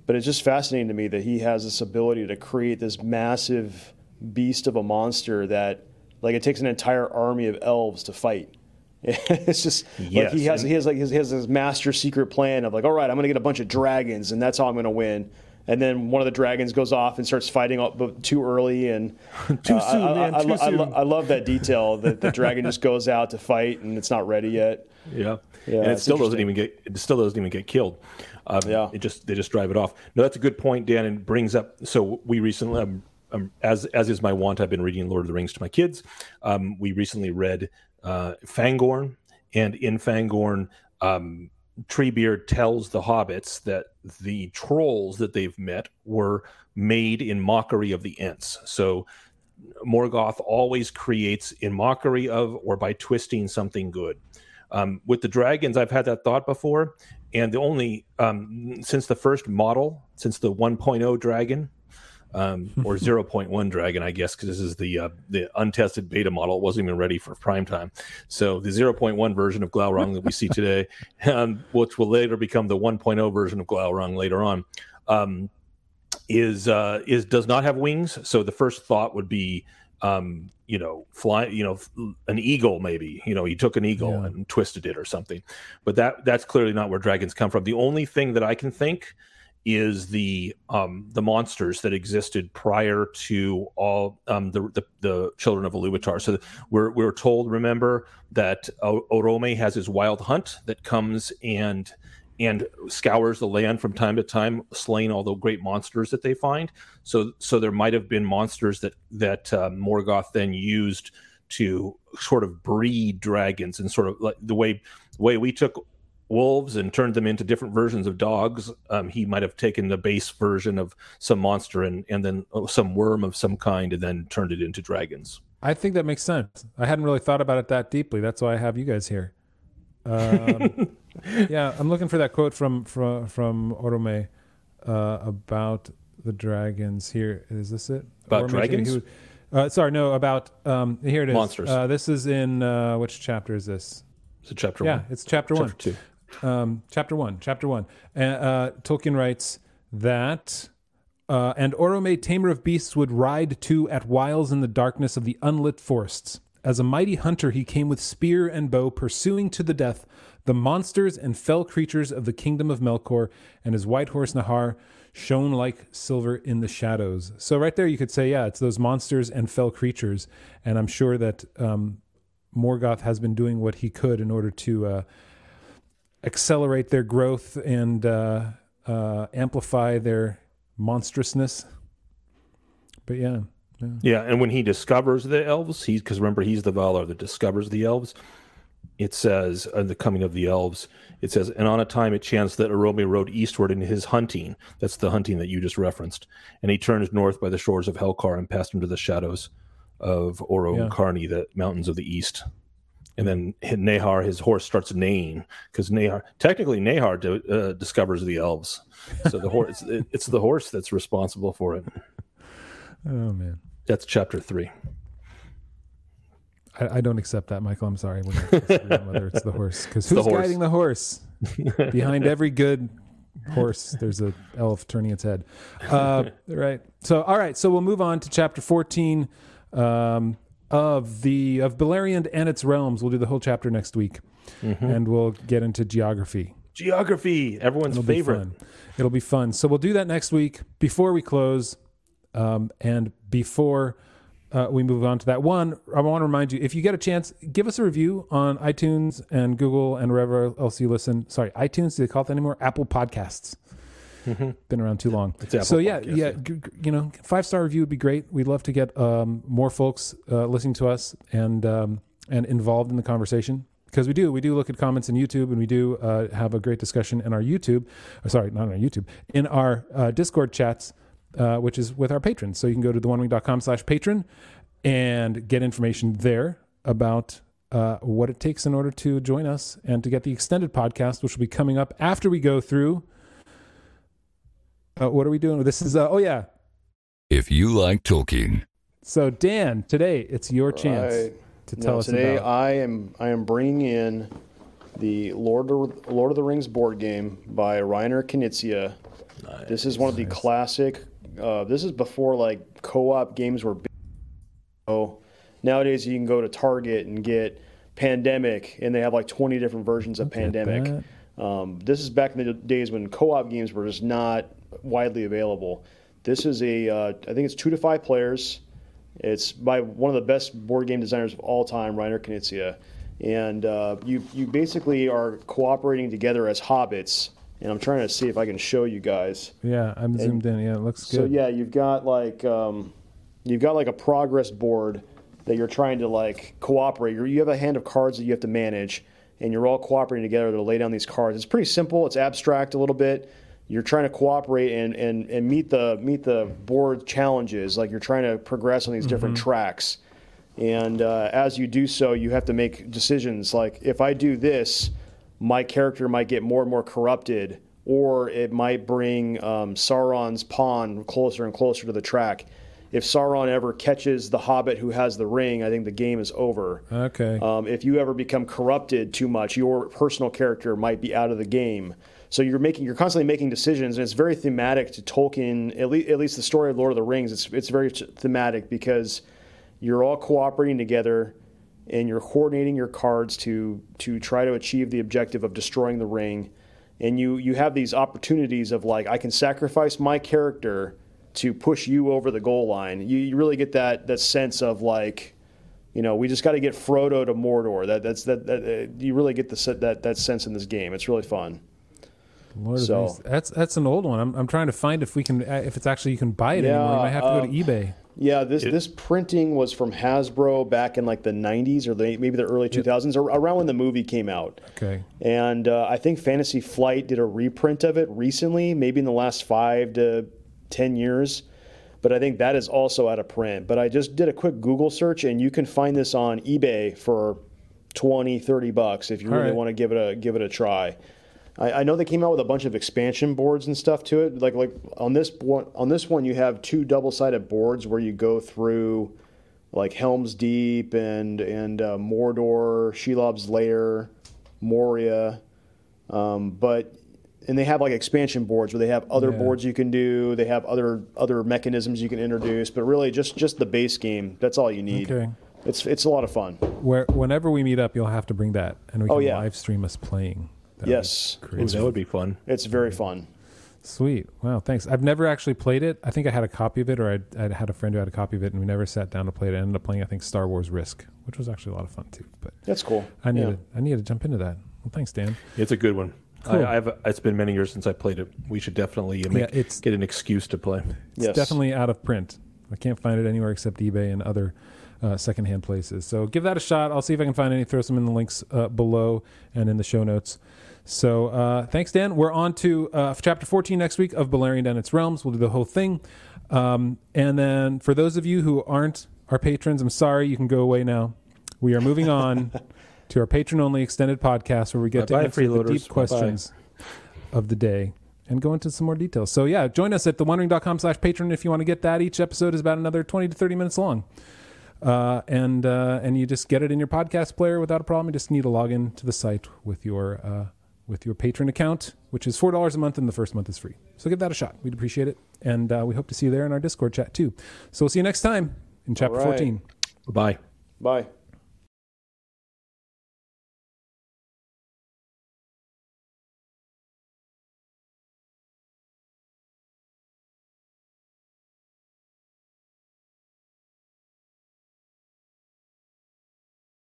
But it's just fascinating to me that he has this ability to create this massive beast of a monster that, like, it takes an entire army of elves to fight. It's just like he has he has like his, he has this master secret plan of like, all right, I'm gonna get a bunch of dragons and that's how I'm gonna win. And then one of the dragons goes off and starts fighting up too early and Too uh, soon, I, man, I, too I, soon. I love that detail that the dragon just goes out to fight and it's not ready yet. Yeah, Yeah, and it still doesn't even get it still doesn't even get killed. Um, Yeah. it just they just drive it off. No, that's a good point, Dan, and brings up. So we recently, um, um, as as is my wont, I've been reading Lord of the Rings to my kids. Um, we recently read uh, Fangorn, and in Fangorn, um, Treebeard tells the hobbits that the trolls that they've met were made in mockery of the Ents. So Morgoth always creates in mockery of or by twisting something good. Um, with the dragons, I've had that thought before, and the only um, since the first model, since the 1.0 dragon um, or 0.1 dragon, I guess, because this is the uh, the untested beta model. It wasn't even ready for prime time. So the 0.1 version of Glaurung that we see today, um, which will later become the 1.0 version of Glaurung later on, um, is uh, is does not have wings. So the first thought would be, um, you know, fly, you know, an eagle maybe. You know, he took an eagle Yeah. and twisted it or something. But that that's clearly not where dragons come from. The only thing that I can think is the um, the monsters that existed prior to all um, the, the the children of Iluvatar. So we're we're told, remember, that Orome has his wild hunt that comes and and scours the land from time to time, slaying all the great monsters that they find. So so there might have been monsters that that uh, Morgoth then used to sort of breed dragons and sort of like the way the way we took wolves and turned them into different versions of dogs. Um, he might have taken the base version of some monster and and then uh, some worm of some kind and then turned it into dragons. I think that makes sense. I hadn't really thought about it that deeply. That's why I have you guys here. Um, yeah, I'm looking for that quote from from from Orome uh, about the dragons. Here is this it? About Orome dragons? uh, sorry, no. About um, here it is. Monsters. Uh, this is in uh, which chapter is this? So chapter Yeah, one, it's chapter, one. chapter two. Um, chapter one. Chapter one. Uh, uh, Tolkien writes that Uh, and Orome, tamer of beasts, would ride too at whiles in the darkness of the unlit forests. As a mighty hunter, he came with spear and bow, pursuing to the death the monsters and fell creatures of the kingdom of Melkor, and his white horse Nahar shone like silver in the shadows. So, right there, you could say, yeah, it's those monsters and fell creatures. And I'm sure that um, Morgoth has been doing what he could in order to uh, accelerate their growth and uh, uh, amplify their monstrousness. But yeah, yeah. Yeah, and when he discovers the elves, he because remember he's the Valar that discovers the elves. It says in the coming of the elves, it says, and on a time it chanced that Orome rode eastward in his hunting. That's the hunting that you just referenced. And he turned north by the shores of Helcar and passed into the shadows of Oro Yeah. and Carney, the mountains of the east. And then Nahar, his horse, starts neighing because Nahar, technically Nahar do, uh, discovers the elves. So the horse, it's, it's the horse that's responsible for it. Oh man, That's chapter three. I, I don't accept that, Michael. I'm sorry. We're not disagreeing on whether it's the horse because the who's horse. guiding the horse? Behind every good horse, there's a elf turning its head. Uh, right. So, all right. So we'll move on to chapter 14 um, of the of Beleriand and its realms. We'll do the whole chapter next week, Mm-hmm. and we'll get into geography. Geography, everyone's It'll favorite. be. It'll be fun. So we'll do that next week before we close, um, and before uh, we move on to that one. I want to remind you, if you get a chance, give us a review on iTunes and Google and wherever else you listen. Sorry, iTunes. Do they call it anymore? Apple Podcasts. Been around too long. So yeah, Podcasts, yeah, yeah. g- g- you know, five star review would be great. We'd love to get um, more folks uh, listening to us and um, and involved in the conversation because we do we do look at comments in YouTube and we do uh, have a great discussion in our YouTube. uh, sorry, not on our YouTube in our uh, Discord chats, uh, which is with our patrons. So you can go to theonewing.com slash patron and get information there about uh, what it takes in order to join us and to get the extended podcast, which will be coming up after we go through. Uh, what are we doing? This is uh, oh yeah. If you like Tolkien, So Dan, today it's your chance Right. to tell Now, us today about. I am I am bringing in the Lord of, Lord of the Rings board game by Reiner Knizia. Nice. This is one of the classic. Uh, this is before like co-op games were. Big. So nowadays you can go to Target and get Pandemic, and they have like 20 different versions of Pandemic. Um, this is back in the days when co-op games were just not widely available. This is a, uh, I think it's two to five players. It's by one of the best board game designers of all time, Reiner Knizia. And uh, you, you basically are cooperating together as hobbits. And I'm trying to see if I can show you guys. yeah, I'm zoomed in. Yeah, it looks good. So yeah, you've got like um, you've got like a progress board that you're trying to like cooperate. You're, you have a hand of cards that you have to manage, and you're all cooperating together to lay down these cards. It's pretty simple. It's abstract a little bit. You're trying to cooperate and, and, and meet the meet the board challenges. Like you're trying to progress on these different tracks, and uh, as you do so, you have to make decisions. Like if I do this, my character might get more and more corrupted, or it might bring um, Sauron's pawn closer and closer to the track. If Sauron ever catches the hobbit who has the ring, I think the game is over. okay. Um, if you ever become corrupted too much, your personal character might be out of the game. So you're making, you're constantly making decisions, and it's very thematic to Tolkien. At least, at least the story of Lord of the Rings, it's it's very thematic because you're all cooperating together, and you're coordinating your cards to to try to achieve the objective of destroying the ring. And you you have these opportunities of like I can sacrifice my character to push you over the goal line. You, you really get that that sense of like you know, we just got to get Frodo to Mordor. That that's that, that uh, you really get the that that sense in this game. It's really fun. Lord of the so- Rings. That's that's an old one. I'm, I'm trying to find if we can uh, if it's actually you can buy it anymore. You Yeah, might have to go to um, eBay. Yeah, this this printing was from Hasbro back in like the '90s or the, maybe the early 2000s, or around when the movie came out. Okay. And uh, I think Fantasy Flight did a reprint of it recently, maybe in the last five to ten years. But I think that is also out of print. But I just did a quick Google search, and you can find this on eBay for 20, 30 bucks if you All really right. want to give it a give it a try. I, I know they came out with a bunch of expansion boards and stuff to it. Like like on this one on this one you have two double sided boards where you go through like Helm's Deep and and uh, Mordor, Shelob's Lair, Moria. Um, but and they have like expansion boards where they have other Yeah. boards you can do. They have other other mechanisms you can introduce, but really just just the base game. That's all you need. Okay. It's it's a lot of fun. Where whenever we meet up, you'll have to bring that, and we can Oh, yeah. live stream us playing. That would be Yes. Ooh, that would be fun. It's very fun. Sweet. Wow. Thanks. I've never actually played it. I think I had a copy of it, or I'd, I'd had a friend who had a copy of it, and we never sat down to play it. I ended up playing, I think, Star Wars Risk, which was actually a lot of fun too. But That's cool. I need Yeah. to I need to jump into that. Well, thanks, Dan. It's a good one. Cool. I, I've it's been many years since I played it. We should definitely make, Yeah, it's- get an excuse to play. It's Yes. definitely out of print. I can't find it anywhere except eBay and other uh, secondhand places. So give that a shot. I'll see if I can find any. Throw some in the links uh, below and in the show notes. So uh, thanks, Dan. We're on to uh, chapter 14 next week of Beleriand and its realms. We'll do the whole thing. Um, and then for those of you who aren't our patrons, I'm sorry. You can go away now. We are moving on to our patron only extended podcast where we get Bye-bye, to answer the deep Bye-bye. questions of the day and go into some more details. So yeah, join us at thewondering.com slash patron if you want to get that. Each episode is about another 20 to 30 minutes long. Uh, and uh, and you just get it in your podcast player without a problem. You just need to log in to the site with your uh, with your patron account, which is four dollars a month, and the first month is free. So give that a shot. We'd appreciate it, and uh, we hope to see you there in our Discord chat too. So we'll see you next time in chapter All right. fourteen. Bye. Bye.